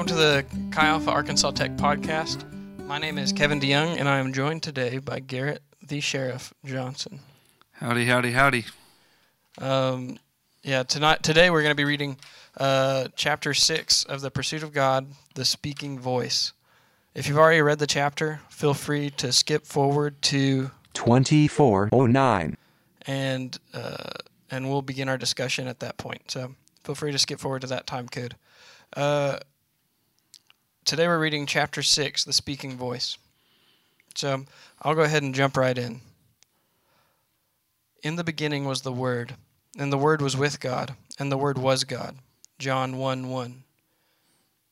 Welcome to the Chi Alpha Arkansas Tech Podcast. My name is Kevin DeYoung, and I am joined today by Garrett the Sheriff Johnson. Howdy, howdy, howdy. Um, yeah, tonight today we're going to be reading uh, chapter six of the Pursuit of God, the Speaking Voice. If you've already read the chapter, feel free to skip forward to 2409. and uh, and we'll begin our discussion at that point. So feel free to skip forward to that time code. Uh, today we're reading chapter six, the speaking voice. So I'll go ahead and jump right in. In the beginning was the Word, and the Word was with God, and the Word was God. John 1 1.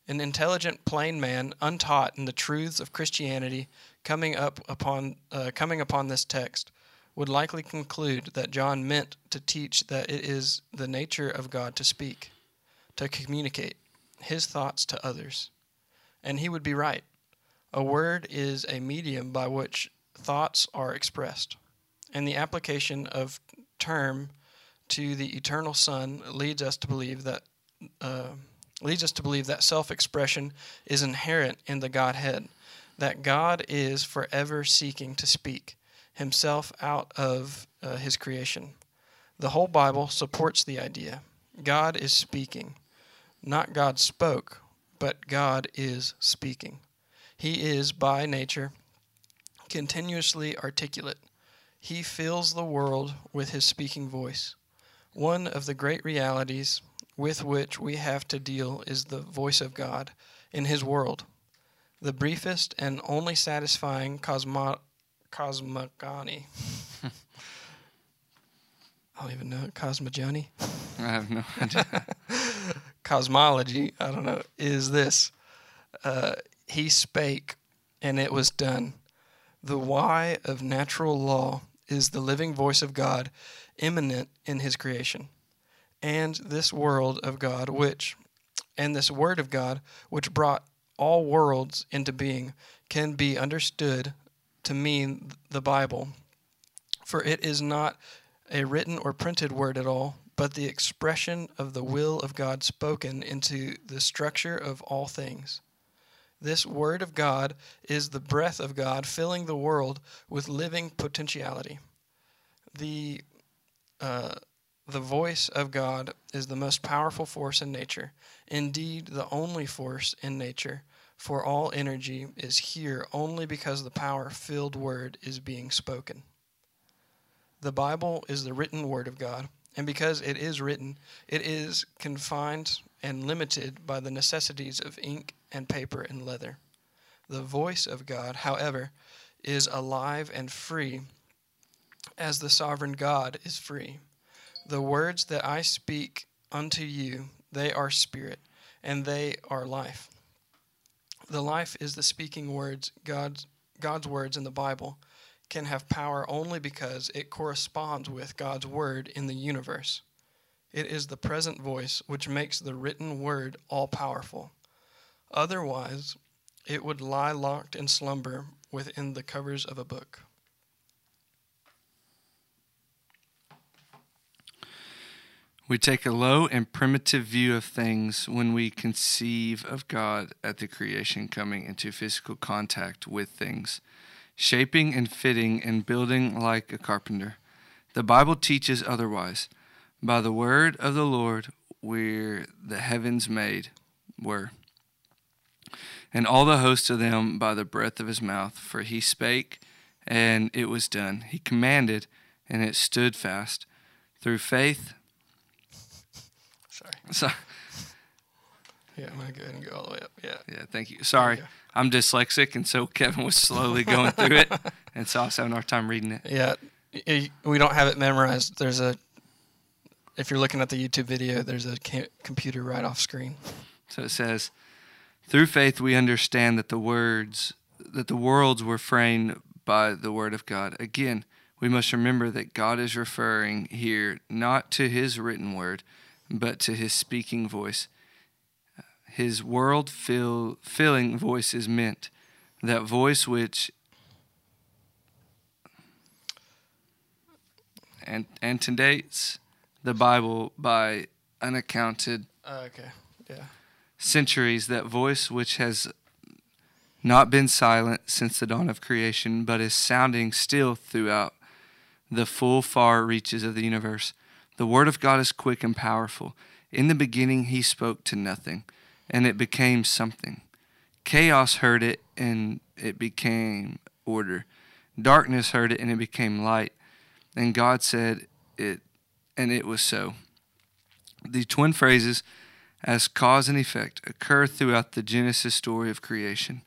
An intelligent, plain man, untaught in the truths of Christianity, coming up upon uh, coming upon this text, would likely conclude that John meant to teach that it is the nature of God to speak, to communicate his thoughts to others. And he would be right. A word is a medium by which thoughts are expressed, and the application of term to the eternal Son leads us to believe that uh, leads us to believe that self-expression is inherent in the Godhead, that God is forever seeking to speak himself out of uh, his creation. The whole Bible supports the idea. God is speaking. Not God spoke, but God is speaking. He is, by nature, continuously articulate. He fills the world with his speaking voice. One of the great realities with which we have to deal is the voice of God in his world. The briefest and only satisfying cosmo- cosmogony. I don't even know. Cosmogony? I have no idea. Cosmology, I don't know, is this. Uh, he spake, and it was done. The why of natural law is the living voice of God, immanent in his creation. And this world of God, which, and this word of God, which brought all worlds into being, can be understood to mean the Bible. For it is not a written or printed word at all, but the expression of the will of God spoken into the structure of all things. This Word of God is the breath of God filling the world with living potentiality. The, uh, the voice of God is the most powerful force in nature, indeed, the only force in nature, for all energy is here only because the power filled Word is being spoken. The Bible is the written Word of God, and because it is written, it is confined and limited by the necessities of ink and paper and leather. The voice of God, however, is alive and free, as the sovereign God is free. The words that I speak unto you, they are spirit, and they are life. The life is the speaking words, God's, God's words in the Bible can have power only because it corresponds with God's word in the universe. It is the present voice which makes the written word all powerful. Otherwise, it would lie locked in slumber within the covers of a book. We take a low and primitive view of things when we conceive of God at the creation coming into physical contact with things, shaping and fitting and building like a carpenter. The Bible teaches otherwise. By the word of the Lord were the heavens made, were, and all the hosts of them by the breath of his mouth. For he spake, and it was done. He commanded, and it stood fast. Through faith, Sorry. so, Yeah, I'm to go ahead and go all the way up. Yeah. yeah, thank you. Sorry. I'm dyslexic, and so Kevin was slowly going through it, and so I was having a hard time reading it. Yeah. We don't have it memorized. There's a, if you're looking at the YouTube video, there's a computer right off screen. So it says, through faith we understand that the words that the worlds were framed by the word of God. Again, we must remember that God is referring here not to his written word, but to his speaking voice. His world fill, filling voice is meant, that voice which and antedates the Bible by unaccounted Uh, okay. Yeah. centuries, that voice which has not been silent since the dawn of creation, but is sounding still throughout the full far reaches of the universe. The Word of God is quick and powerful. In the beginning, He spoke to nothing, and it became something. Chaos heard it, and it became order. Darkness heard it, and it became light. And God said it, and it was so. The twin phrases, as cause and effect, occur throughout the Genesis story of creation.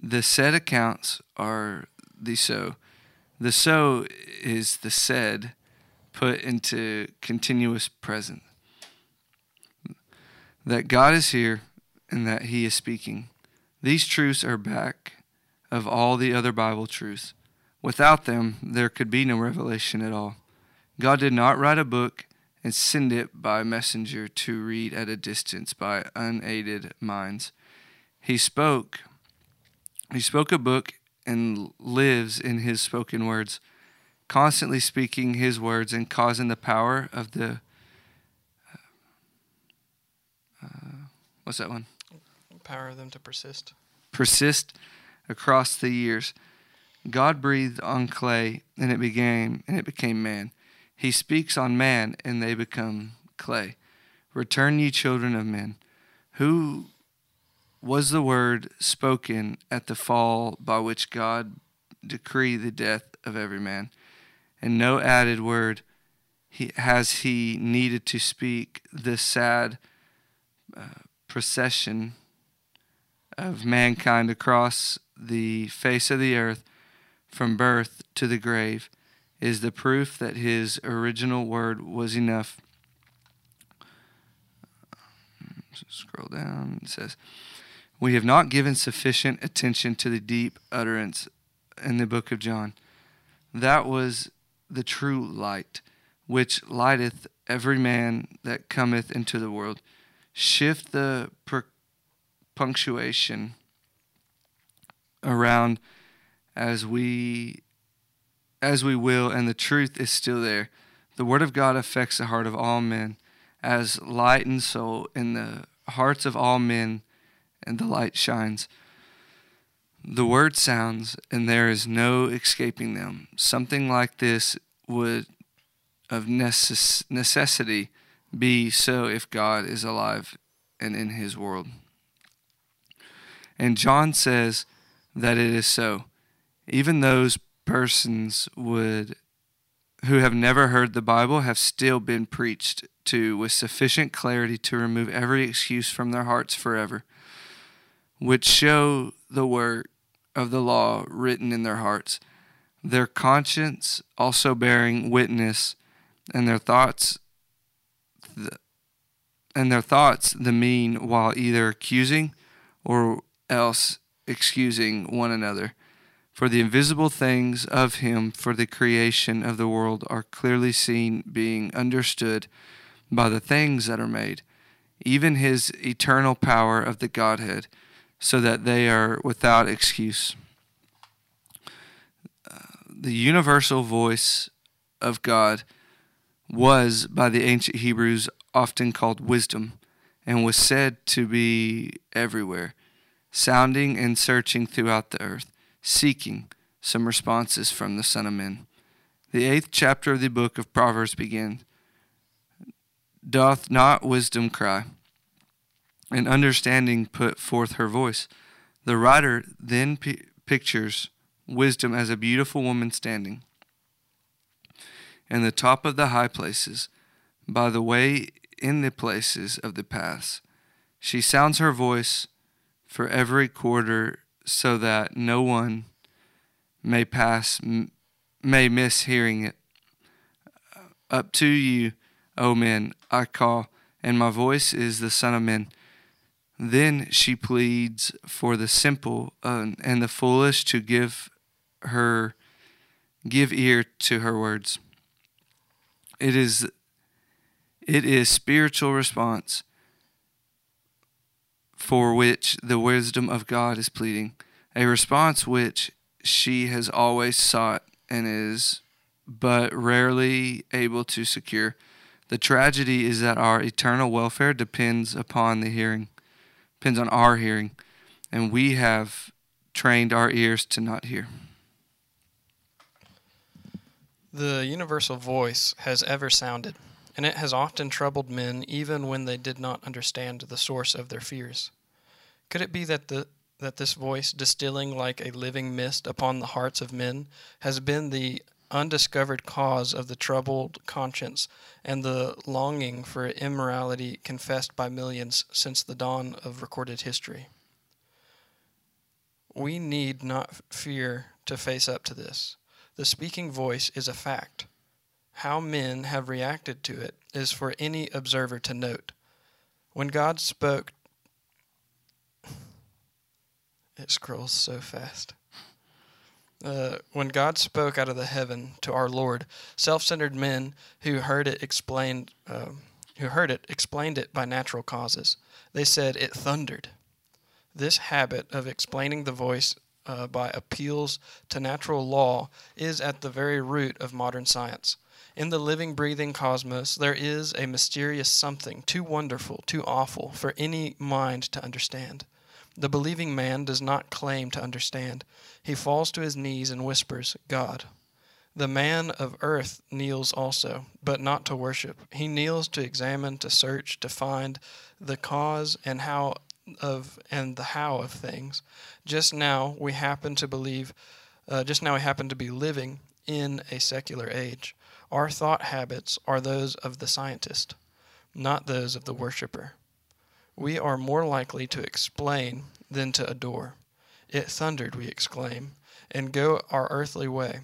The said accounts are the so. The so is the said put into continuous present. That God is here and that He is speaking. These truths are back of all the other Bible truths. Without them, there could be no revelation at all. God did not write a book and send it by messenger to read at a distance by unaided minds. He spoke. He spoke a book and lives in his spoken words, constantly speaking his words and causing the power of the. What's that one? Power them to persist. Persist across the years. God breathed on clay, and it became and it became man. He speaks on man, and they become clay. Return, ye children of men. Who was the word spoken at the fall by which God decreed the death of every man? And no added word he, has he needed to speak the sad uh, procession of mankind across the face of the earth from birth to the grave is the proof that his original word was enough. Scroll down. It says, We have not given sufficient attention to the deep utterance in the book of John. That was the true light, which lighteth every man that cometh into the world. Shift the per- punctuation around as we as we will and the truth is still there. The word of god affects the heart of all men as light and soul. In the hearts of all men and the light shines. The word sounds and there is no escaping them. Something like this would of necess- necessity be so if god is alive and in his world. And john says that it is so. Even those persons would who have never heard the Bible have still been preached to with sufficient clarity to remove every excuse from their hearts forever, which show the work of the law written in their hearts, their conscience also bearing witness, and their thoughts the, and their thoughts the mean while either accusing or else excusing one another. For the invisible things of him for the creation of the world are clearly seen, being understood by the things that are made, even his eternal power of the Godhead, so that they are without excuse. Uh, the universal voice of God was, by the ancient Hebrews, often called wisdom, and was said to be everywhere, sounding and searching throughout the earth seeking some responses from the Son of Men. The eighth chapter of the book of Proverbs begins Doth not wisdom cry? And understanding put forth her voice. The writer then pictures wisdom as a beautiful woman standing in the top of the high places, by the way in the places of the paths. She sounds her voice for every quarter so that no one may pass may miss hearing it. Up to you o men i call and my voice is the son of men. Then she pleads for the simple uh, and the foolish to give her give ear to her words it is it is spiritual response for which the wisdom of God is pleading, a response which she has always sought and is but rarely able to secure. The tragedy is that our eternal welfare depends upon the hearing. depends on our hearing, and we have trained our ears to not hear. The universal voice has ever sounded, and it has often troubled men even when they did not understand the source of their fears. Could it be that the that this voice, distilling like a living mist upon the hearts of men, has been the undiscovered cause of the troubled conscience and the longing for immorality confessed by millions since the dawn of recorded history? We need not fear to face up to this. The speaking voice is a fact. How men have reacted to it is for any observer to note. When God spoke, it scrolls so fast. Uh, when God spoke out of the heaven to our Lord, self-centered men who heard it explained, uh, who heard it explained it by natural causes. They said it thundered. This habit of explaining the voice uh, by appeals to natural law is at the very root of modern science. In the living, breathing cosmos, there is a mysterious something too wonderful, too awful for any mind to understand. The believing man does not claim to understand. He falls to his knees and whispers, God. The man of earth kneels also, but not to worship. He kneels to examine, to search, to find the cause and how of and the how of things. Just now we happen to believe, uh, just now we happen to be living in a secular age. Our thought habits are those of the scientist, not those of the worshiper. We are more likely to explain than to adore. It thundered, we exclaim, and go our earthly way.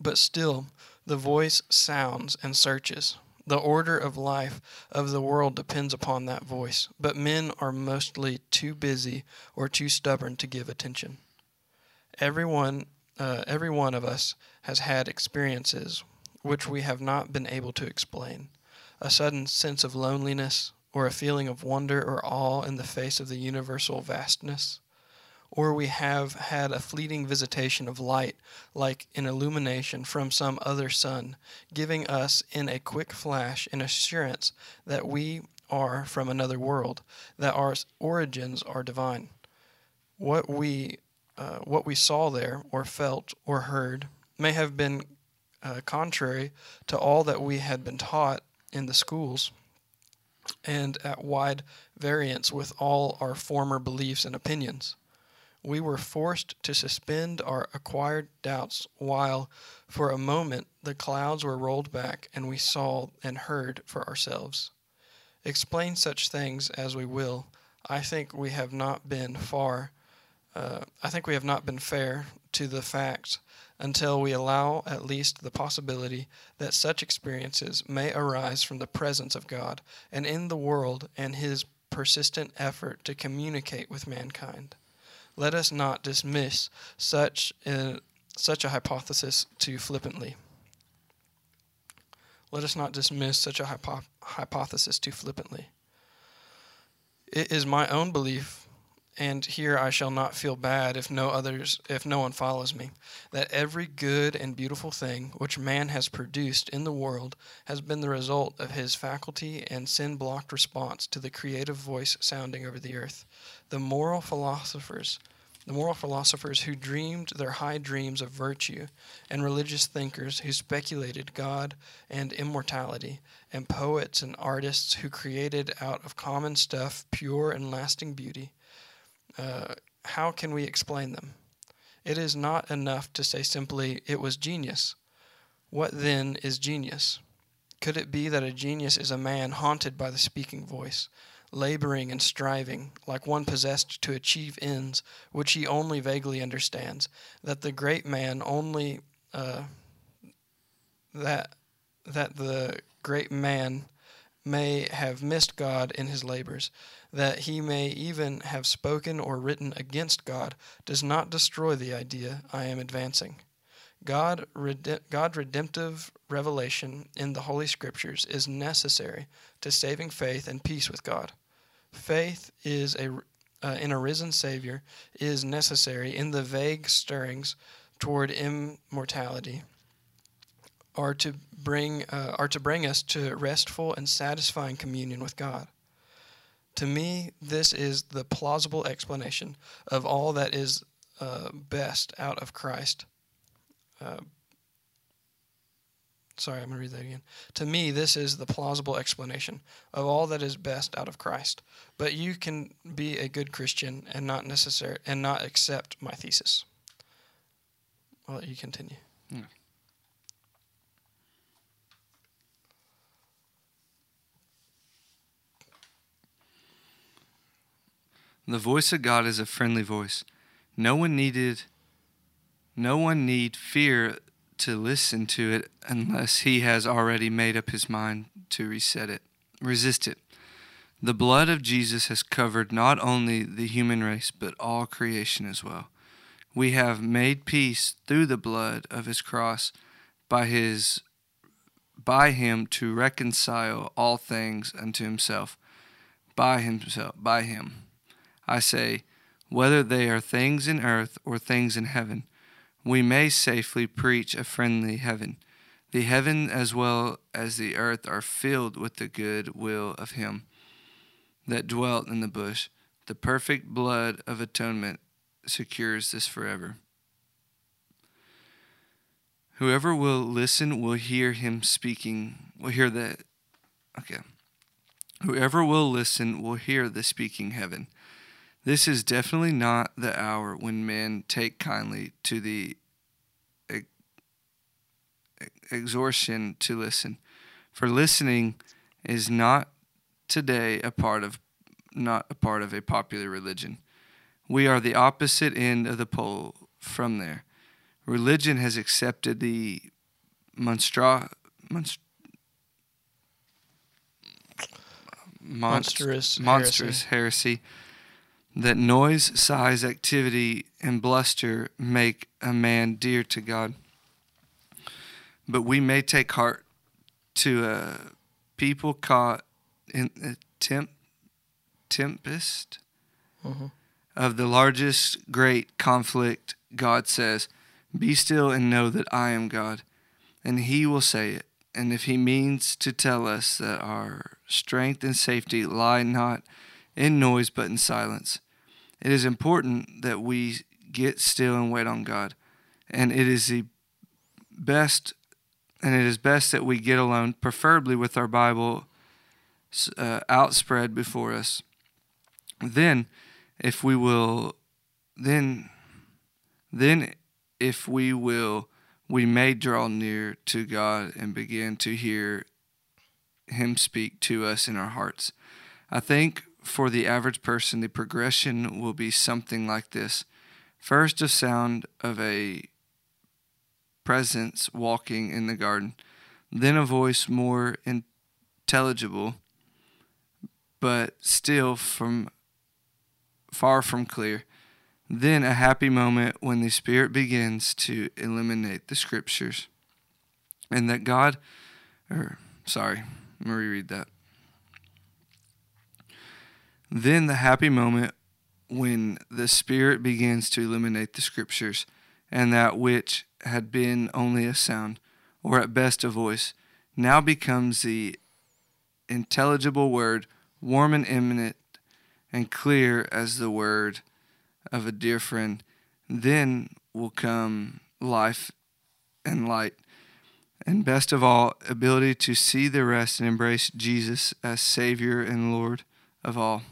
But still, the voice sounds and searches. The order of life of the world depends upon that voice, but men are mostly too busy or too stubborn to give attention. Everyone, uh, every one of us has had experiences which we have not been able to explain. A sudden sense of loneliness, or a feeling of wonder or awe in the face of the universal vastness or we have had a fleeting visitation of light, like an illumination from some other sun, giving us in a quick flash an assurance that we are from another world, that our origins are divine. What we, uh, what we saw there, or felt, or heard, may have been uh, contrary to all that we had been taught in the schools, and at wide variance with all our former beliefs and opinions we were forced to suspend our acquired doubts while, for a moment, the clouds were rolled back and we saw and heard for ourselves. Explain such things as we will, I think we have not been far. Uh, I think we have not been fair to the facts until we allow at least the possibility that such experiences may arise from the presence of God and in the world and His persistent effort to communicate with mankind. Let us not dismiss such a, such a hypothesis too flippantly. Let us not dismiss such a hypo- hypothesis too flippantly. It is my own belief and here I shall not feel bad if no others if no one follows me that every good and beautiful thing which man has produced in the world has been the result of his faculty and sin blocked response to the creative voice sounding over the earth. The moral philosophers the moral philosophers who dreamed their high dreams of virtue, and religious thinkers who speculated God and immortality, and poets and artists who created out of common stuff pure and lasting beauty, uh, how can we explain them? It is not enough to say simply, it was genius. What then is genius? Could it be that a genius is a man haunted by the speaking voice, laboring and striving, like one possessed to achieve ends which he only vaguely understands? That the great man only uh, that that the great man may have missed God in his labors, that he may even have spoken or written against God, does not destroy the idea I am advancing. God, God redemptive revelation in the Holy Scriptures is necessary to saving faith and peace with God. Faith is a uh, in a risen Savior is necessary in the vague stirrings toward immortality are to bring uh, are to bring us to restful and satisfying communion with God. To me, this is the plausible explanation of all that is uh, best out of Christ. Uh, sorry, I'm going to read that again. To me, this is the plausible explanation of all that is best out of Christ. But you can be a good Christian and not necessary and not accept my thesis. I'll let you continue. The voice of God is a friendly voice. No one needed no one need fear to listen to it unless he has already made up his mind to reset it, resist it. The blood of Jesus has covered not only the human race but all creation as well. We have made peace through the blood of his cross by his by him to reconcile all things unto himself by himself by him I say, whether they are things in earth or things in heaven, we may safely preach a friendly heaven. The heaven as well as the earth are filled with the good will of him that dwelt in the bush. The perfect blood of atonement secures this forever. Whoever will listen will hear him speaking, will hear the okay. Whoever will listen will hear the speaking heaven. This is definitely not the hour when men take kindly to the ex- exhortation to listen. For listening is not today a part of not a part of a popular religion. We are the opposite end of the pole from there. Religion has accepted the monstra, monst, monst, Monstrous monstrous heresy that noise, size, activity, and bluster make a man dear to God. But we may take heart to a people caught in a temp- tempest mm-hmm. of the largest great conflict. God says, Be still and know that I am God. And He will say it. And if He means to tell us that our strength and safety lie not in noise but in silence. It is important that we get still and wait on God. And it is the best and it is best that we get alone, preferably with our Bible uh, outspread before us. Then if we will then then if we will we may draw near to God and begin to hear him speak to us in our hearts. I think for the average person, the progression will be something like this first, a sound of a presence walking in the garden, then a voice more intelligible, but still from far from clear. Then a happy moment when the Spirit begins to illuminate the scriptures. And that God, or sorry, let me reread that. Then the happy moment when the Spirit begins to illuminate the Scriptures, and that which had been only a sound, or at best a voice, now becomes the intelligible word, warm and imminent, and clear as the word of a dear friend. Then will come life and light, and best of all, ability to see the rest and embrace Jesus as Savior and Lord of all.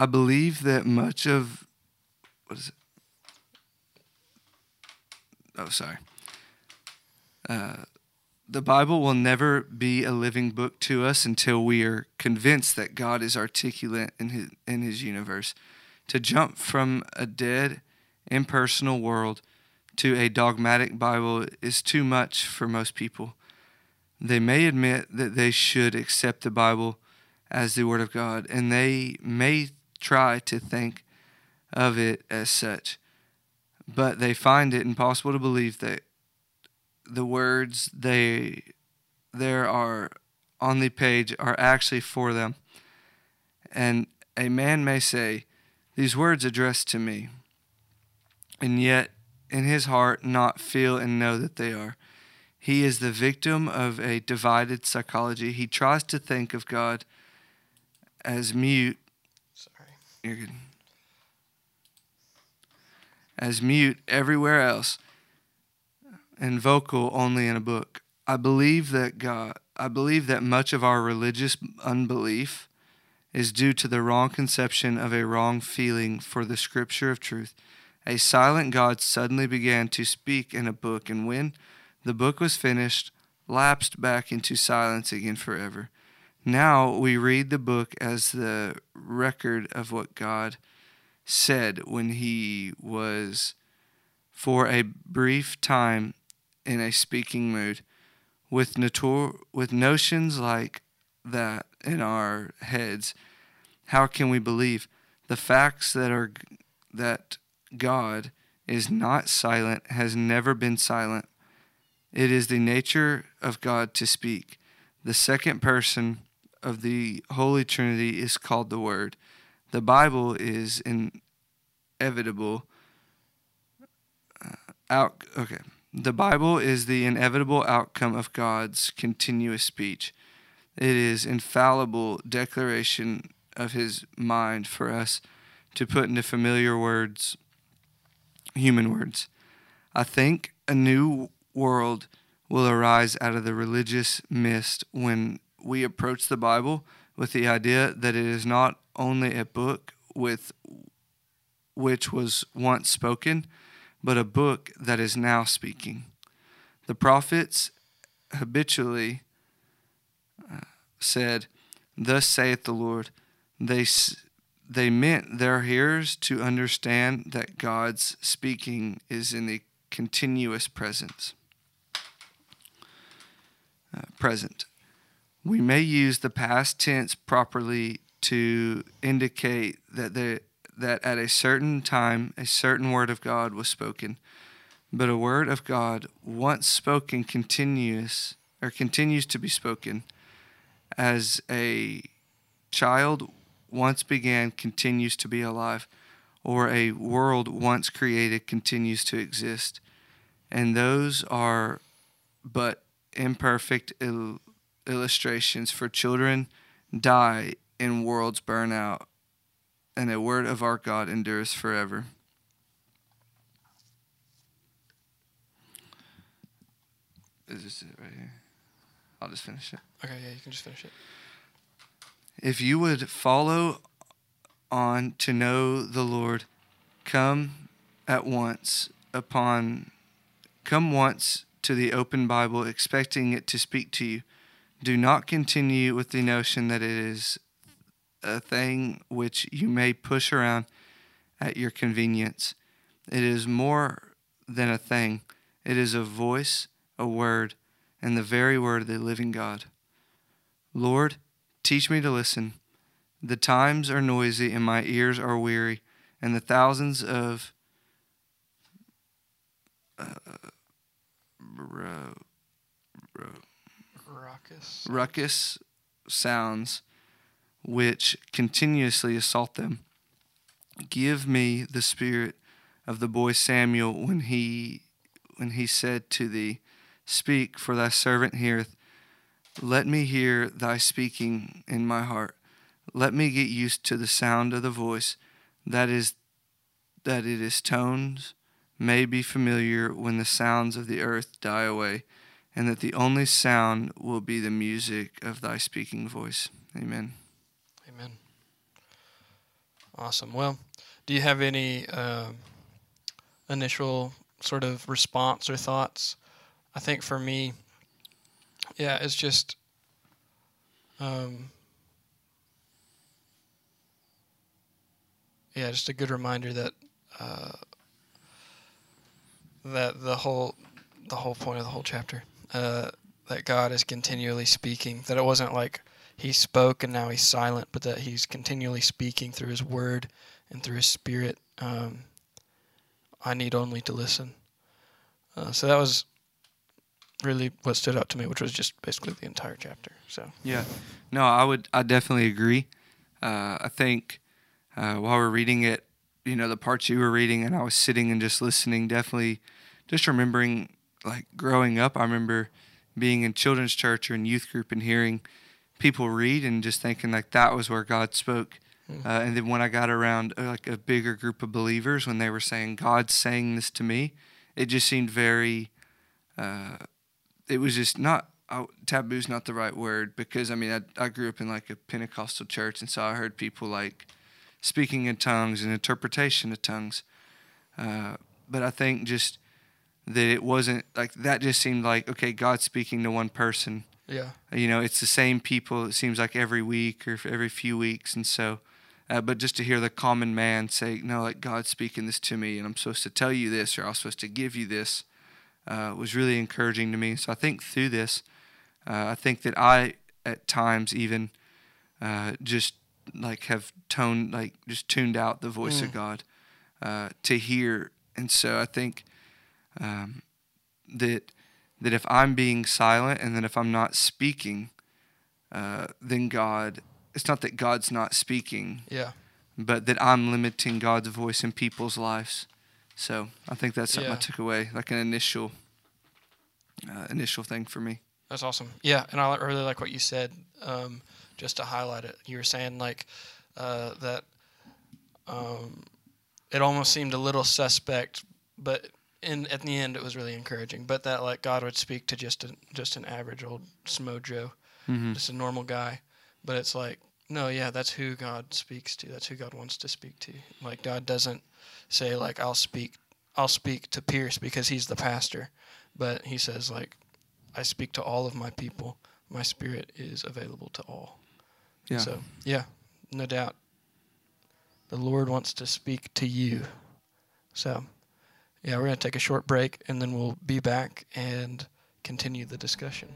I believe that much of what is it? Oh, sorry. Uh, the Bible will never be a living book to us until we are convinced that God is articulate in his, in his universe. To jump from a dead, impersonal world to a dogmatic Bible is too much for most people. They may admit that they should accept the Bible as the Word of God, and they may try to think of it as such, but they find it impossible to believe that the words they there are on the page are actually for them. And a man may say, These words addressed to me, and yet in his heart not feel and know that they are. He is the victim of a divided psychology. He tries to think of God as mute. You're good. As mute everywhere else and vocal only in a book. I believe that God, I believe that much of our religious unbelief is due to the wrong conception of a wrong feeling for the scripture of truth. A silent God suddenly began to speak in a book, and when the book was finished, lapsed back into silence again forever. Now we read the book as the record of what God said when he was for a brief time in a speaking mood. With, notor- with notions like that in our heads, how can we believe the facts that are that God is not silent, has never been silent? It is the nature of God to speak. The second person of the Holy Trinity is called the Word. The Bible is inevitable. Uh, out okay. The Bible is the inevitable outcome of God's continuous speech. It is infallible declaration of his mind for us to put into familiar words, human words. I think a new world will arise out of the religious mist when we approach the Bible with the idea that it is not only a book with which was once spoken, but a book that is now speaking. The prophets habitually uh, said, Thus saith the Lord. They, they meant their hearers to understand that God's speaking is in the continuous presence. Uh, present. We may use the past tense properly to indicate that the, that at a certain time a certain word of God was spoken, but a word of God once spoken continuous or continues to be spoken as a child once began continues to be alive or a world once created continues to exist. And those are but imperfect il- illustrations for children die and worlds burn out and the word of our God endures forever. Is this it right here? I'll just finish it. Okay, yeah, you can just finish it. If you would follow on to know the Lord, come at once upon come once to the open Bible expecting it to speak to you. Do not continue with the notion that it is a thing which you may push around at your convenience. It is more than a thing, it is a voice, a word, and the very word of the living God. Lord, teach me to listen. The times are noisy and my ears are weary, and the thousands of uh, ro- ro- Raucous. ruckus sounds which continuously assault them. Give me the spirit of the boy Samuel when he when he said to thee, Speak, for thy servant heareth. Let me hear thy speaking in my heart. Let me get used to the sound of the voice, that is that it is tones may be familiar when the sounds of the earth die away, and that the only sound will be the music of thy speaking voice. Amen. Amen. Awesome. Well, do you have any um initial sort of response or thoughts? I think for me, yeah, it's just um, yeah, just a good reminder that uh, that the whole the whole point of the whole chapter uh, that God is continually speaking. That it wasn't like he spoke and now he's silent, but that he's continually speaking through his word and through his spirit. Um, I need only to listen. Uh, so that was really what stood out to me, which was just basically the entire chapter. So Yeah, no, I would, I definitely agree. Uh, I think uh, while we're reading it, you know, the parts you were reading, and I was sitting and just listening, definitely, just remembering like growing up, I remember being in children's church or in youth group and hearing people read and just thinking like that was where God spoke. Uh, and then when I got around uh, like a bigger group of believers, when they were saying God's saying this to me, it just seemed very. Uh, it was just not uh, taboo's not the right word because I mean I, I grew up in like a Pentecostal church and so I heard people like speaking in tongues and interpretation of tongues, uh, but I think just that it wasn't like that. Just seemed like okay, God's speaking to one person. Yeah. You know, it's the same people. It seems like every week or every few weeks, and so. Uh, but just to hear the common man say, "No, like God's speaking this to me, and I'm supposed to tell you this, or I'm supposed to give you this," uh, was really encouraging to me. So I think through this, uh, I think that I, at times, even uh, just like have toned, like just tuned out the voice of God uh, to hear, and so I think um, that that if I'm being silent and that if I'm not speaking, uh, then God, it's not that God's not speaking, Yeah. but that I'm limiting God's voice in people's lives. So I think that's something I took away, like an initial, uh, initial thing for me. That's awesome. Yeah, and I really like what you said. Um, just to highlight it, you were saying like uh, that. Um, it almost seemed a little suspect, but in at the end it was really encouraging. But that like God would speak to just a, just an average old smojo, Mm-hmm. just a normal guy. But it's like no, yeah, that's who God speaks to. That's who God wants to speak to. Like God doesn't say like I'll speak I'll speak to Pierce because he's the pastor, but he says like I speak to all of my people. My spirit is available to all. Yeah. So, yeah, no doubt. The Lord wants to speak to you. So, yeah, we're going to take a short break and then we'll be back and continue the discussion.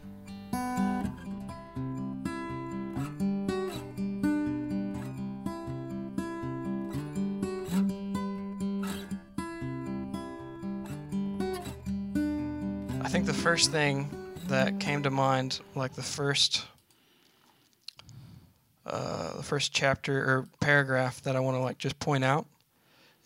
I think the first thing that came to mind, like the first, uh, the first chapter or paragraph that I want to like just point out,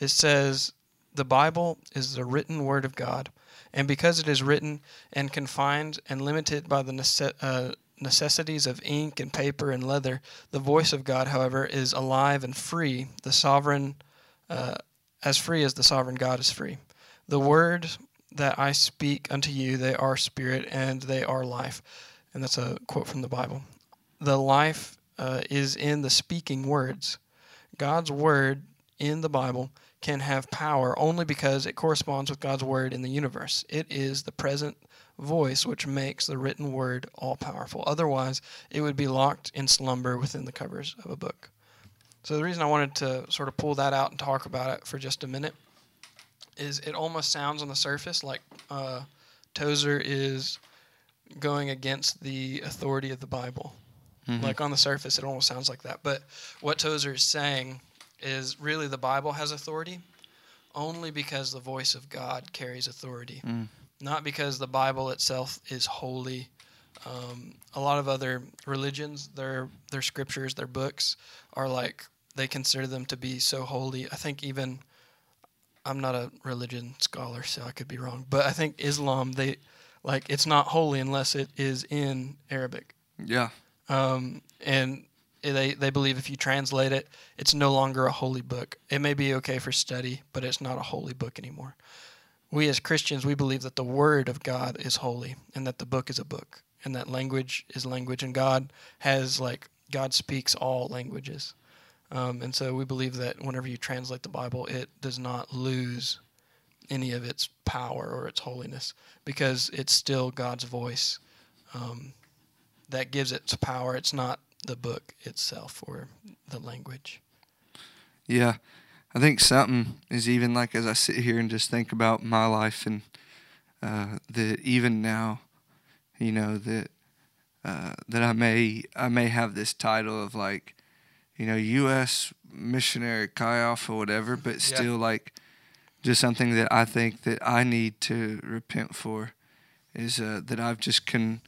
it says the Bible is the written word of God, and because it is written and confined and limited by the nece- uh, necessities of ink and paper and leather, the voice of God, however, is alive and free. The sovereign, uh, as free as the sovereign God is free. The word that I speak unto you, they are spirit and they are life. And that's a quote from the Bible. The life uh, is in the speaking words. God's word in the Bible can have power only because it corresponds with God's word in the universe. It is the present voice which makes the written word all powerful. Otherwise, it would be locked in slumber within the covers of a book. So, the reason I wanted to sort of pull that out and talk about it for just a minute is it almost sounds on the surface like uh, Tozer is going against the authority of the Bible. Like on the surface, it almost sounds like that. But what Tozer is saying is really the Bible has authority only because the voice of God carries authority, not because the Bible itself is holy. Um, a lot of other religions, their their scriptures, their books are like they consider them to be so holy. I think even I'm not a religion scholar, so I could be wrong, but I think Islam they like it's not holy unless it is in Arabic Yeah. um, and they they believe if you translate it, it's no longer a holy book. It may be okay for study, but it's not a holy book anymore. We as Christians, we believe that the Word of God is holy, and that the book is a book, and that language is language, and God has like God speaks all languages, um, and so we believe that whenever you translate the Bible, it does not lose any of its power or its holiness because it's still God's voice. Um, that gives it its power. It's not the book itself or the language. Yeah. I think something is even like as I sit here and just think about my life and uh, that even now, you know, that uh, that I may I may have this title of like, you know, U.S. missionary Chi Alpha, whatever, but still like just something that I think that I need to repent for is uh, that I've just con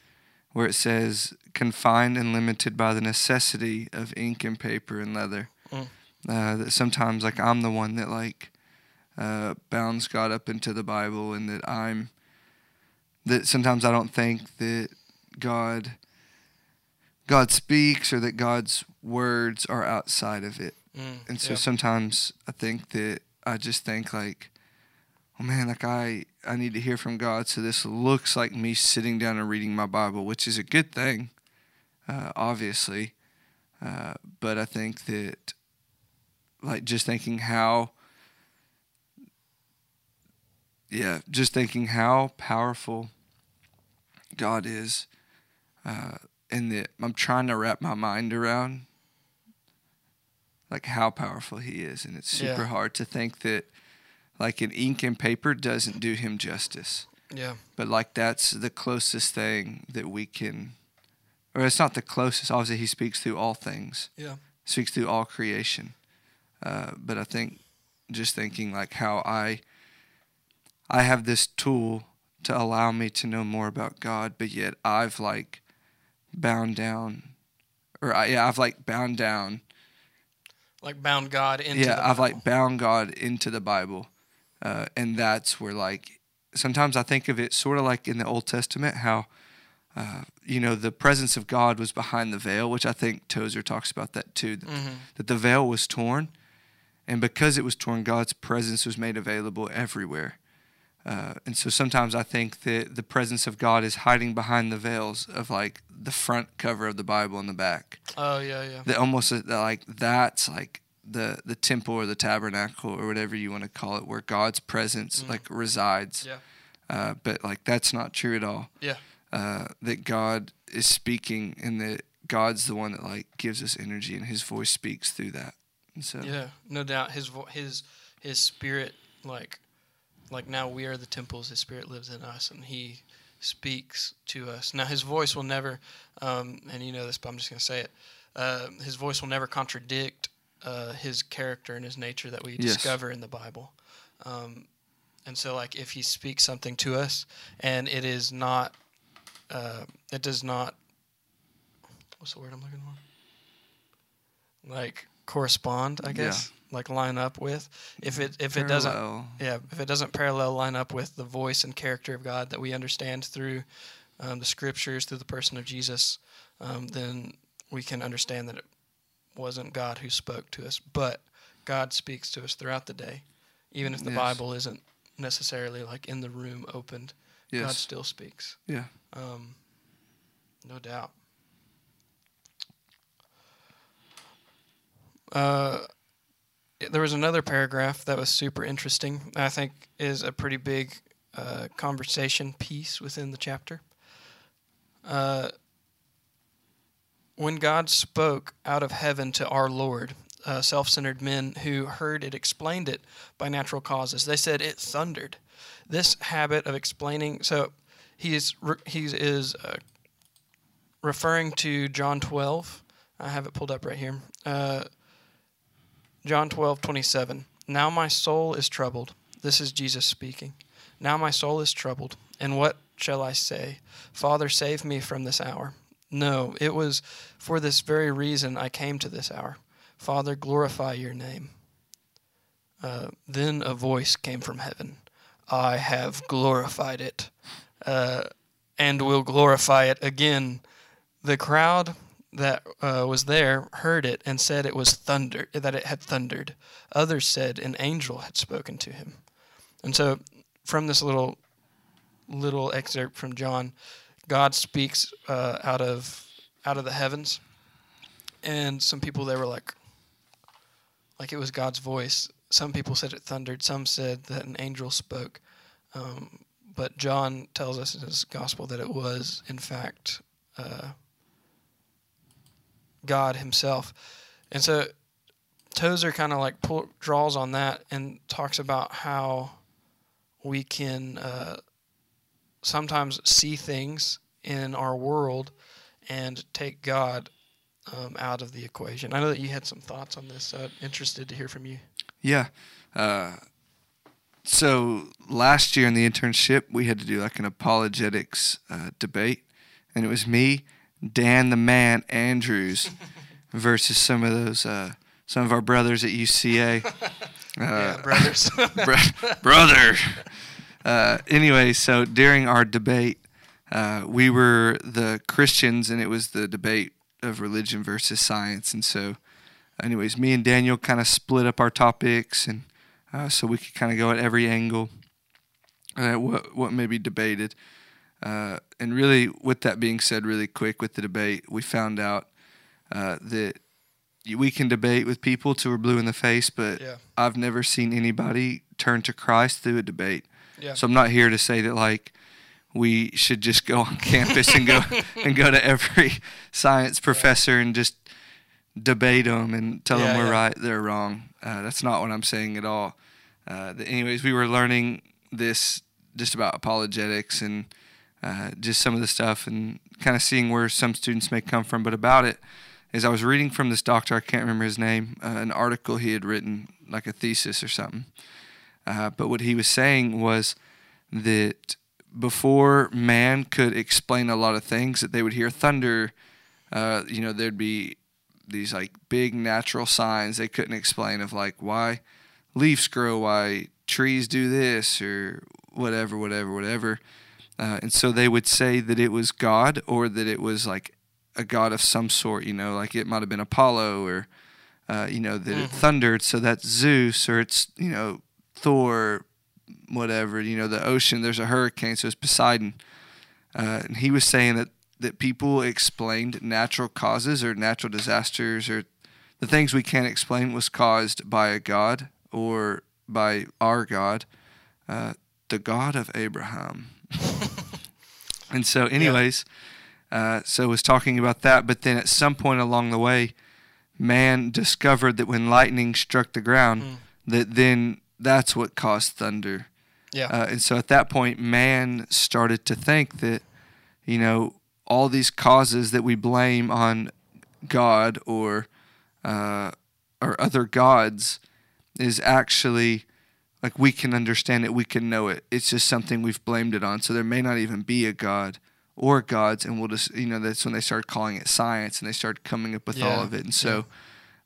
where it says confined and limited by the necessity of ink and paper and leather. Mm. Uh, that sometimes like I'm the one that like uh, bounds God up into the Bible and that I'm that sometimes I don't think that God God speaks or that God's words are outside of it. Mm, And so yeah. sometimes I think that I just think like, oh man, like I I need to hear from God. So this looks like me sitting down and reading my Bible, which is a good thing, uh, obviously. Uh, but I think that, like, just thinking how, yeah, just thinking how powerful God is, uh, and that I'm trying to wrap my mind around like how powerful he is and it's super Yeah. hard to think that like an ink and paper doesn't do him justice. Yeah. but like that's the closest thing that we can or it's not the closest. Obviously he speaks through all things. Yeah. speaks through all creation. Uh, but i think just thinking like how i i have this tool to allow me to know more about god but yet i've like bound down or I, yeah i've like bound down Like bound God into yeah the i've like bound god into the bible uh, and that's where like sometimes i think of it sort of like in the old testament how uh, you know the presence of god was behind the veil which i think tozer talks about that too that, Mhm. that the veil was torn and because it was torn god's presence was made available everywhere uh, and so sometimes I think that the presence of God is hiding behind the veils of like the front cover of the Bible and the back Oh yeah, yeah. that almost uh, like that's like the the temple or the tabernacle or whatever you want to call it where god's presence Mm. like resides Yeah. uh, but like that's not true at all Yeah. uh, that god is speaking and that god's the one that like gives us energy and his voice speaks through that and so Yeah, no doubt. His vo- his his spirit, like like now we are the temples. His spirit lives in us, and he speaks to us. Now his voice will never, um, and you know this, but I'm just gonna say it. Uh, his voice will never contradict uh, his character and his nature that we Yes. discover in the Bible. Um, and so, like, if he speaks something to us, and it is not, uh, it does not. What's the word I'm looking for? Like correspond, I Yeah. guess. Like line up with. If it if it doesn't yeah, if it doesn't parallel line up with the voice and character of God that we understand through um, the scriptures, through the person of Jesus, um, then we can understand that it wasn't God who spoke to us. But God speaks to us throughout the day, even if the Yes. Bible isn't necessarily like in the room opened. God still speaks. yeah Um, no doubt. Uh, there was another paragraph that was super interesting. I think is a pretty big uh, conversation piece within the chapter. Uh, when God spoke out of heaven to our Lord, uh, self-centered men who heard it explained it by natural causes. They said it thundered. This habit of explaining, so he is he is uh, referring to John 12. I have it pulled up right here. Uh, John 12, 27. Now my soul is troubled. This is Jesus speaking. Now my soul is troubled. And what shall I say? Father, save me from this hour. No, it was for this very reason I came to this hour. Father, glorify your name. Uh, then a voice came from heaven. I have glorified it, uh, and will glorify it again. The crowd that uh, was there heard it and said it was thunder, that it had thundered. Others said an angel had spoken to him. And so, from this little little excerpt from John, God speaks uh, out of out of the heavens, and some people they were like, like it was God's voice. Some people said it thundered. Some said that an angel spoke. Um, but John tells us in his gospel that it was, in fact, uh, God Himself. And so Tozer kind of like pull, draws on that and talks about how we can uh, sometimes see things in our world and take God um, out of the equation. I know that you had some thoughts on this, so I'm interested to hear from you. Yeah. Uh, so last year in the internship, we had to do like an apologetics uh, debate, and it was me, Dan the Man Andrews, versus some of those uh, some of our brothers at UCA. Uh, yeah, brothers. bro- brother. Uh, anyway, so during our debate, uh, we were the Christians, and it was the debate of religion versus science. And so, anyways, me and Daniel kind of split up our topics, and uh, so we could kind of go at every angle uh, what what may be debated. Uh, and really, with that being said, really quick with the debate, we found out uh, that we can debate with people till we're blue in the face, but Yeah. I've never seen anybody turn to Christ through a debate. Yeah. So I'm not here to say that like we should just go on campus and go and go to every science professor and just debate them and tell Yeah, them we're yeah. right, they're wrong. Uh, that's not what I'm saying at all. Uh, the, anyways, we were learning this just about apologetics and uh, just some of the stuff and kind of seeing where some students may come from. But about it is I was reading from this doctor, I can't remember his name, uh, an article he had written, like a thesis or something. Uh, but what he was saying was that before man could explain a lot of things, that they would hear thunder. Uh, you know, there'd be these like big natural signs they couldn't explain of like why leaves grow, why trees do this, or whatever, whatever, whatever. Uh, and so they would say that it was God or that it was like a god of some sort, you know, like it might have been Apollo or, uh, you know, that it thundered, so that's Zeus or it's, you know, Thor, whatever, you know, the ocean, there's a hurricane, so it's Poseidon. Uh, and he was saying that, that people explained natural causes or natural disasters or the things we can't explain was caused by a god or by our God, uh, the God of Abraham. and so, anyways, uh, so was talking about that. But then at some point along the way, man discovered that when lightning struck the ground, Mm. that then that's what caused thunder. Yeah. Uh, and so at that point, man started to think that, you know, all these causes that we blame on God or uh, or other gods is actually like we can understand it, we can know it. It's just something we've blamed it on. So there may not even be a God or gods, and we'll just you know that's when they started calling it science and they started coming up with all of it. And so,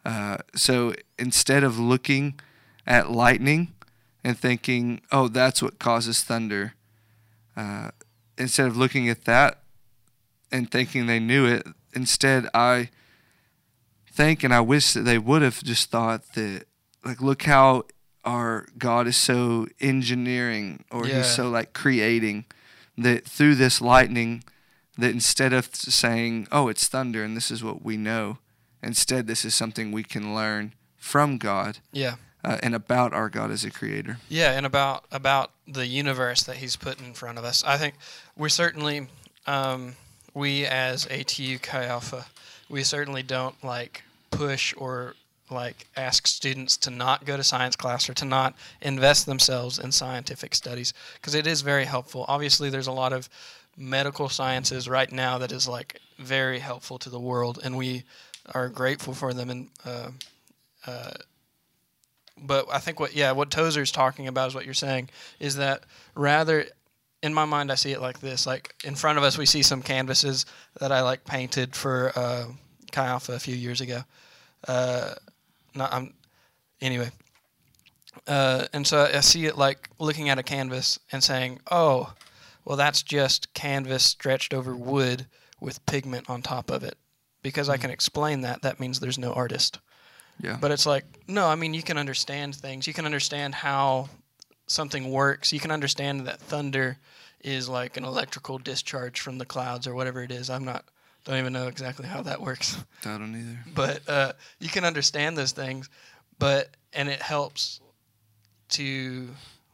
uh, so instead of looking at lightning and thinking, oh, that's what causes thunder, uh, instead of looking at that and thinking they knew it, instead I think and I wish that they would have just thought that, like, look how our God is so engineering or Yeah. He's so like creating that through this lightning, that instead of saying, oh, it's thunder and this is what we know, instead, this is something we can learn from God yeah. Uh, and about our God as a creator. Yeah, and about about the universe that he's put in front of us. I think we certainly, um, we as ATU Chi Alpha, we certainly don't like push or like ask students to not go to science class or to not invest themselves in scientific studies because it is very helpful. Obviously, there's a lot of medical sciences right now that is like very helpful to the world, and we are grateful for them. And uh, uh, but I think what yeah what Tozer's talking about is what you're saying is that rather in my mind I see it like this like in front of us we see some canvases that I like painted for uh, Chi Alpha a few years ago. Uh, not I'm anyway. Uh, and so I see it like looking at a canvas and saying, "Oh, well, that's just canvas stretched over wood with pigment on top of it." Because I can explain that, that means there's no artist. Yeah. But it's like, no, I mean, you can understand things. You can understand how something works. You can understand that thunder is like an electrical discharge from the clouds or whatever it is. I'm not, don't even know exactly how that works. I don't either. But uh, you can understand those things, but, and it helps to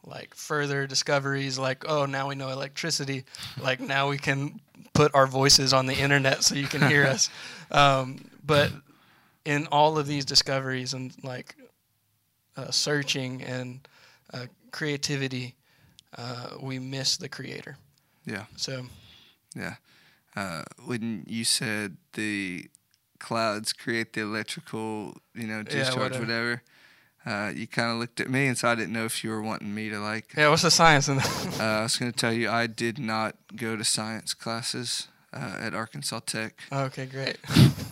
like further discoveries like, oh, now we know electricity. Like now we can put our voices on the internet so you can hear us. Um, but in all of these discoveries and like uh, searching and uh, creativity, uh, we miss the creator. Yeah. So Yeah. Uh, when you said the clouds create the electrical, you know, discharge, whatever. whatever, uh, you kind of looked at me, and so I didn't know if you were wanting me to like. yeah, what's the science in that? Uh, I was going to tell you, I did not go to science classes uh, at Arkansas Tech. okay, great.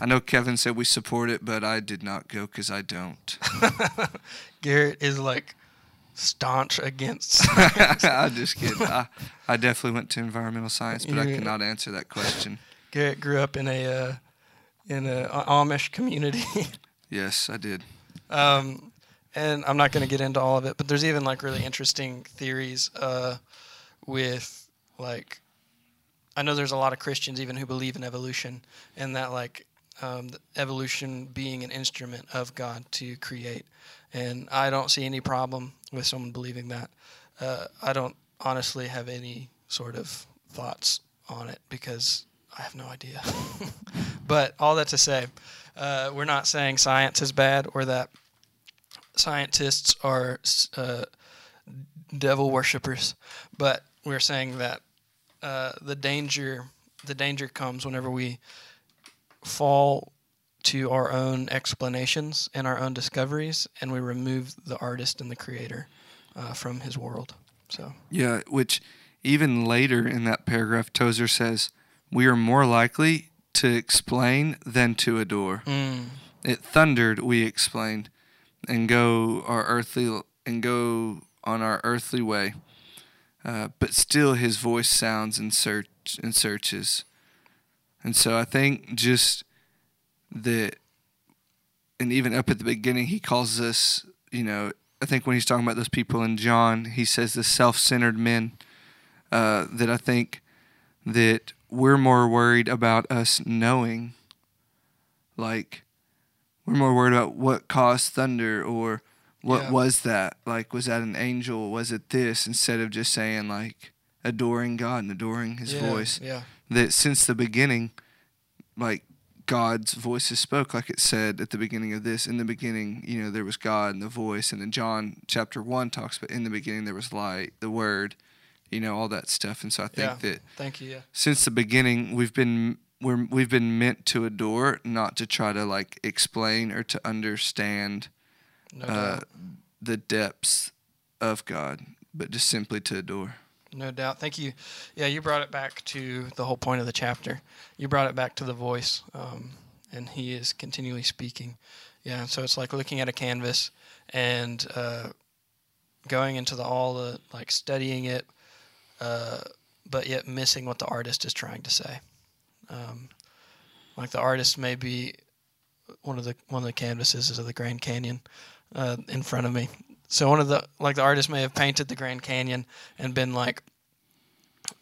I know Kevin said we support it, but I did not go because I don't. Garrett is like staunch against. I'm just kidding. I, I definitely went to environmental science, but I cannot answer that question. Garrett grew up in a uh, in a Amish community. Yes, I did. Um, and I'm not going to get into all of it, but there's even like really interesting theories uh, with like I know there's a lot of Christians even who believe in evolution and that like um, evolution being an instrument of God to create. And I don't see any problem with someone believing that. Uh, I don't honestly have any sort of thoughts on it because I have no idea. but all that to say, uh, we're not saying science is bad or that scientists are uh, devil worshippers, but we're saying that uh, the danger the danger comes whenever we fall to our own explanations and our own discoveries, and we remove the artist and the creator uh, from his world. So Yeah, which even later in that paragraph, Tozer says, We are more likely to explain than to adore. mm, It thundered, we explained, and go our earthly and go on our earthly way. Uh, but still, his voice sounds and search and searches, and so I think just that, and even up at the beginning, he calls us. You know, I think when he's talking about those people in John, he says the self-centered men. Uh, that I think that we're more worried about us knowing, like we're more worried about what caused thunder or what Yeah. was that like was that an angel was it this instead of just saying like adoring god and adoring his yeah, voice Yeah. that since the beginning like god's voices spoke like it said at the beginning of this in the beginning you know there was god and the voice and then john chapter 1 talks about in the beginning there was light the word you know all that stuff and so i think Yeah. that Thank you. Yeah. since the beginning we've been we're, we've been meant to adore not to try to like explain or to understand No uh, the depths of god but just simply to adore No doubt. Thank you. Yeah, you brought it back to the whole point of the chapter. You brought it back to the voice, um, and he is continually speaking. Yeah, so it's like looking at a canvas and uh, going into the all the like studying it, uh, but yet missing what the artist is trying to say. Um, like the artist may be one of the one of the canvases is of the Grand Canyon uh, in front of me. So one of the like the artist may have painted the Grand Canyon and been like,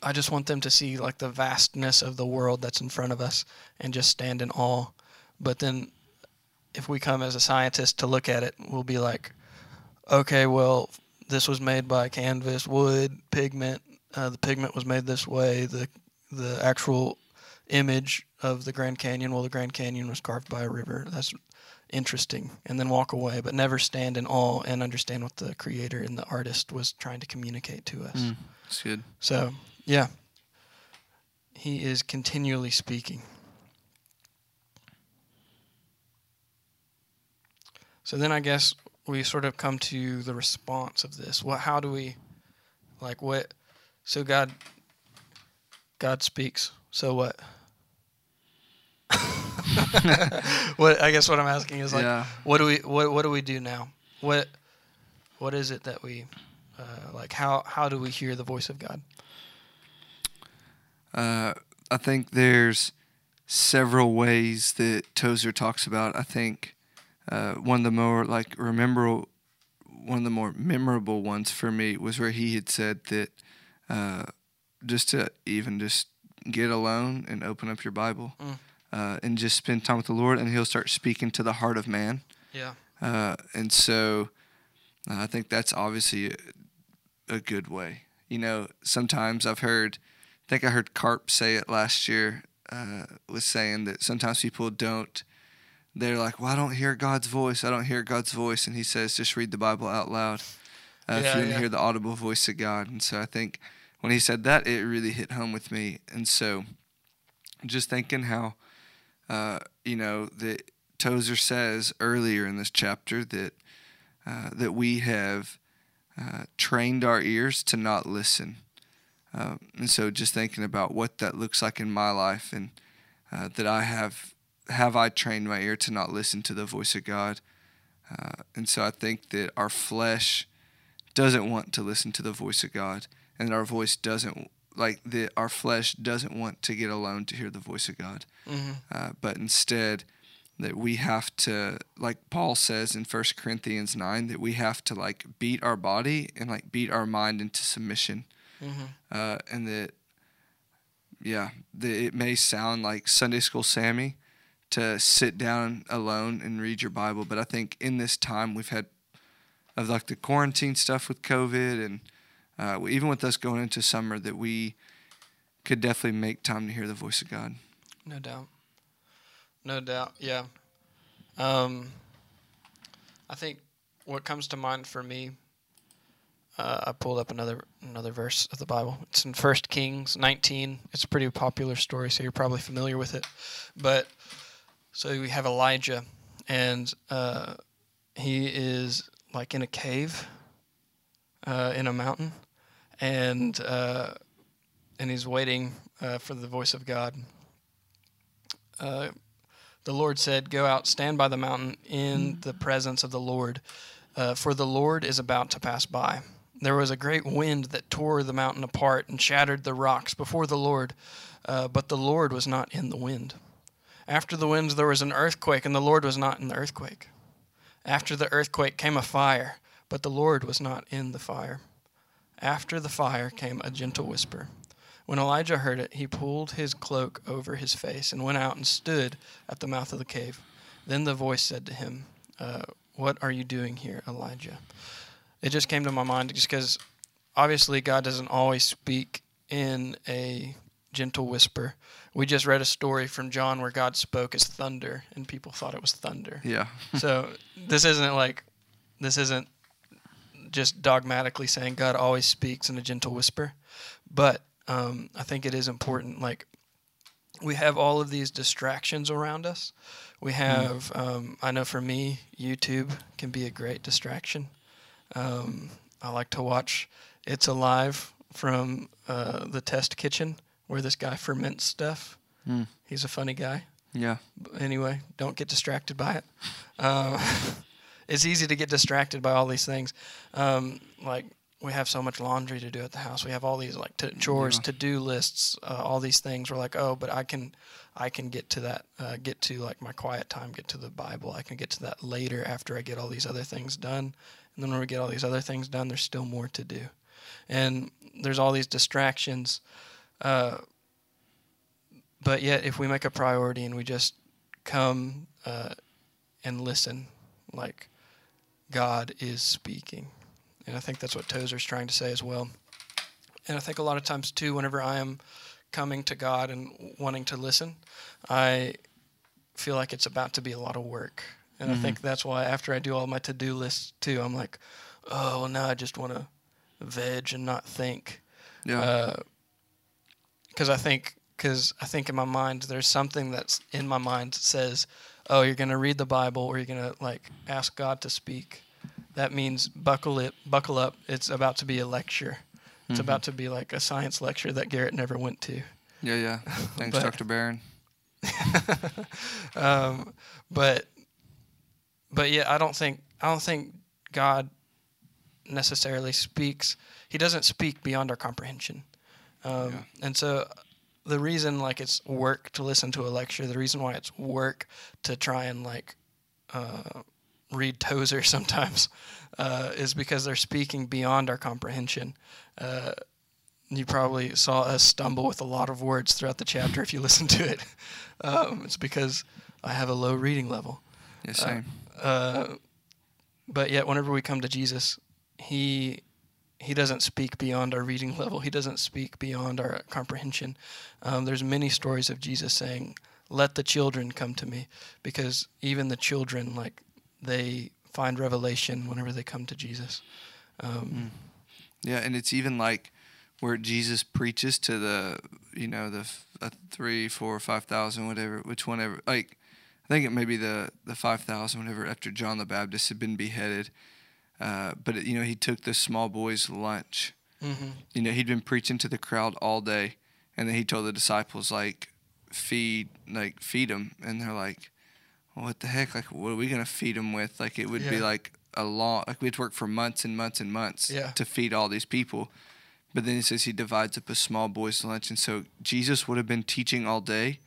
I just want them to see like the vastness of the world that's in front of us and just stand in awe. But then if we come as a scientist to look at it, we'll be like, okay, well, this was made by canvas, wood, pigment. Uh, the pigment was made this way. The the actual image of the Grand Canyon, well, the Grand Canyon was carved by a river. That's interesting. And then walk away, but never stand in awe and understand what the creator and the artist was trying to communicate to us. Mm. it's good So, yeah. He is continually speaking. So then I guess we sort of come to the response of this. What how do we like what so God God speaks. So what? what I guess what I'm asking is like yeah what do we what what do we do now? What what is it that we uh, like how how do we hear the voice of God? Uh, I think there's several ways that Tozer talks about. I think uh, one of the more like remember one of the more memorable ones for me was where he had said that uh, just to even just get alone and open up your Bible Mm. Uh, and just spend time with the Lord, and He'll start speaking to the heart of man. Yeah. Uh, and so uh, I think that's obviously a, a good way. You know, sometimes I've heard, I think I heard Carp say it last year, uh, was saying that sometimes people don't, they're like, well, I don't hear God's voice. I don't hear God's voice. And he says, just read the Bible out loud uh, if Yeah, you want yeah. hear the audible voice of God. And so I think when he said that, it really hit home with me. And so just thinking how, uh, you know, that Tozer says earlier in this chapter that uh, that we have uh, trained our ears to not listen, um, and so just thinking about what that looks like in my life, and uh, that I have have I trained my ear to not listen to the voice of God, uh, and so I think that our flesh doesn't want to listen to the voice of God, and our voice doesn't like the our flesh doesn't want to get alone to hear the voice of God, Mm-hmm. uh, but instead that we have to like Paul says in First Corinthians 9 that we have to like beat our body and like beat our mind into submission Mm-hmm. uh, and that yeah that it may sound like Sunday school Sammy to sit down alone and read your Bible but I think in this time we've had of like the quarantine stuff with COVID and uh, even with us going into summer that we could definitely make time to hear the voice of God No doubt. No doubt. Yeah. Um, I think what comes to mind for me, uh, I pulled up another another verse of the Bible. It's in First Kings 19. It's a pretty popular story, so you're probably familiar with it. But so we have Elijah, and uh, he is like in a cave, uh, in a mountain, and uh, and he's waiting uh, for the voice of God uh, the Lord said, Go out, stand by the mountain in the presence of the Lord, uh, for the Lord is about to pass by. There was a great wind that tore the mountain apart and shattered the rocks before the Lord, but the Lord was not in the wind. After the wind, there was an earthquake, and the Lord was not in the earthquake. After the earthquake came a fire, but the Lord was not in the fire. After the fire came a gentle whisper. When Elijah heard it, he pulled his cloak over his face and went out and stood at the mouth of the cave. Then the voice said to him, uh, What are you doing here, Elijah? It just came to my mind just because obviously God doesn't always speak in a gentle whisper. We just read a story from John where God spoke as thunder and people thought it was thunder. yeah so this isn't like, this isn't just dogmatically saying God always speaks in a gentle whisper, but um, I think it is important. Like we have all of these distractions around us. We have, um, I know for me, YouTube can be a great distraction. Um, I like to watch It's Alive from uh, the test kitchen where this guy ferments stuff. Mm. He's a funny guy yeah anyway, don't get distracted by it. Um, it's easy to get distracted by all these things. Um, like we have so much laundry to do at the house. We have all these like to chores, Yeah. to do lists, uh, all these things. We're like, oh, but I can, I can get to that. Uh, get to like my quiet time. Get to the Bible. I can get to that later after I get all these other things done. And then when we get all these other things done, there's still more to do. And there's all these distractions. Uh, but yet, if we make a priority and we just come uh, and listen, like God is speaking. And I think that's what Tozer's trying to say as well. And I think a lot of times, too, whenever I am coming to God and wanting to listen, I feel like it's about to be a lot of work. And I mm-hmm. think that's why after I do all my to do lists, too, I'm like, oh, well, now I just want to veg and not think yeah uh, because I think because I think in my mind there's something that's in my mind that says, oh, you're gonna read the Bible or you're gonna like ask God to speak. That means buckle it, buckle up. It's about to be a lecture. It's about to be like a science lecture that Garrett never went to. yeah yeah thanks But- Dr. Barron um, but but yeah, I don't think I don't think God necessarily speaks. He doesn't speak beyond our comprehension. Um, Yeah. And so the reason like it's work to listen to a lecture, the reason why it's work to try and like uh, read Tozer sometimes uh, is because they're speaking beyond our comprehension. Uh, you probably saw us stumble with a lot of words throughout the chapter if you listen to it. Um, it's because I have a low reading level. yeah same Uh, but yet, whenever we come to Jesus, he he doesn't speak beyond our reading level. He doesn't speak beyond our comprehension. Um, there's many stories of Jesus saying, "Let the children come to me," because even the children, like they find revelation whenever they come to Jesus. Um, Yeah, and it's even like where Jesus preaches to the, you know, the uh, three, four, five thousand, whatever, which one ever, like, I think it may be the the five thousand, whatever, after John the Baptist had been beheaded, uh, but you know he took the small boy's lunch. mhm. You know he'd been preaching to the crowd all day, and then he told the disciples like, feed, like feed them, and they're like, what the heck? Like, what are we gonna feed them with? Like, it would be like a long like we'd work for months and months and months Yeah. to feed all these people. But then he says he divides up a small boy's lunch, and so Jesus would have been teaching all day,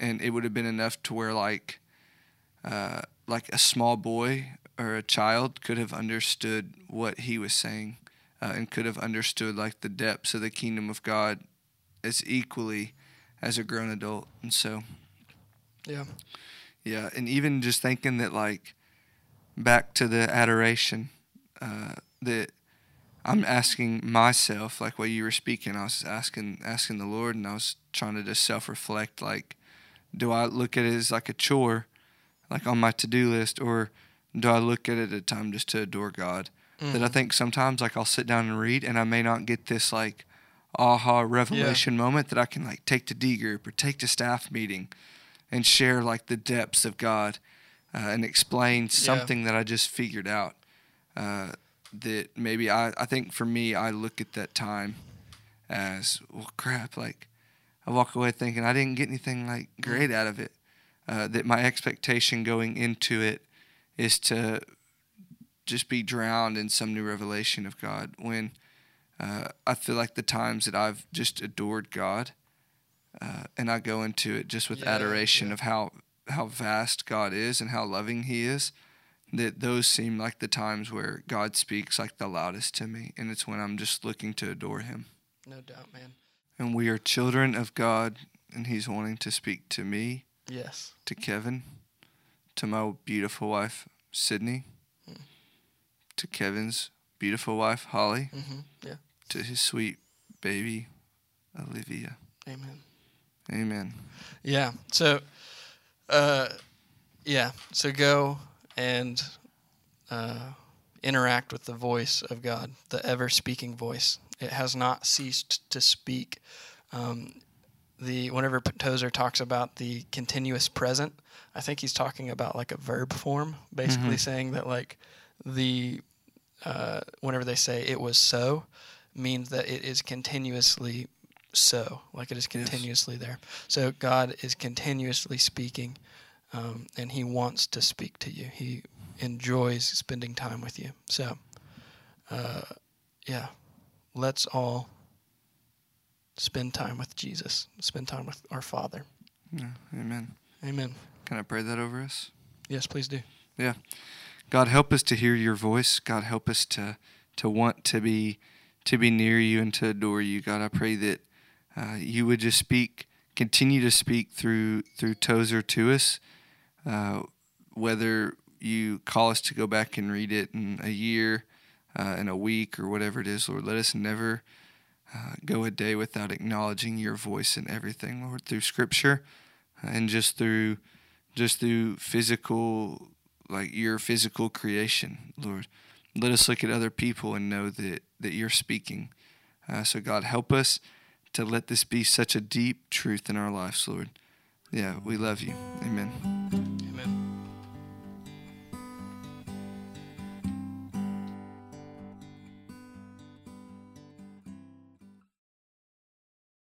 and it would have been enough to where like, uh, like a small boy or a child could have understood what he was saying, uh, and could have understood like the depths of the kingdom of God, as equally as a grown adult. And so, Yeah. yeah, and even just thinking that like back to the adoration, uh, that I'm asking myself, like while you were speaking, I was asking asking the Lord, and I was trying to just self reflect, like, do I look at it as like a chore, like on my to do list, or do I look at it at a time just to adore God? That I think sometimes like I'll sit down and read, and I may not get this like aha revelation moment that I can like take to D group or take to staff meeting and share like the depths of God uh, and explain something that I just figured out. Uh, that maybe I, I think for me, I look at that time as, well, crap, like I walk away thinking I didn't get anything like great out of it. Uh, that my expectation going into it is to just be drowned in some new revelation of God when uh, I feel like the times that I've just adored God uh, and I go into it just with Yeah, adoration yeah. of how how vast God is and how loving He is. That those seem like the times where God speaks like the loudest to me, and it's when I'm just looking to adore Him. No doubt, man. And we are children of God, and He's wanting to speak to me, Yes. to Kevin, to my beautiful wife Sydney, to Kevin's beautiful wife Holly, hmm Yeah. to his sweet baby Olivia. Amen. Amen. Yeah. So, uh, yeah. So go and uh, interact with the voice of God, the ever speaking voice. It has not ceased to speak. Um, the whenever Tozer talks about the continuous present, I think he's talking about like a verb form, basically saying that like the uh, whenever they say it was so, means that it is continuously so, like it is continuously there. So God is continuously speaking, um, and He wants to speak to you. He enjoys spending time with you. So, uh, yeah, let's all spend time with Jesus, spend time with our Father. Yeah, amen. Amen. Can I pray that over us? Yes, please do. Yeah. God help us to hear your voice. God help us to to want to be to be near you and to adore you. God, I pray that uh, you would just speak, continue to speak through through Tozer to us. Uh, whether you call us to go back and read it in a year, uh, in a week, or whatever it is, Lord, let us never uh, go a day without acknowledging your voice in everything, Lord, through Scripture and just through just through physical like your physical creation, Lord. Let us look at other people and know that, that you're speaking. Uh, so, God, help us to let this be such a deep truth in our lives, Lord. Yeah, we love you. Amen.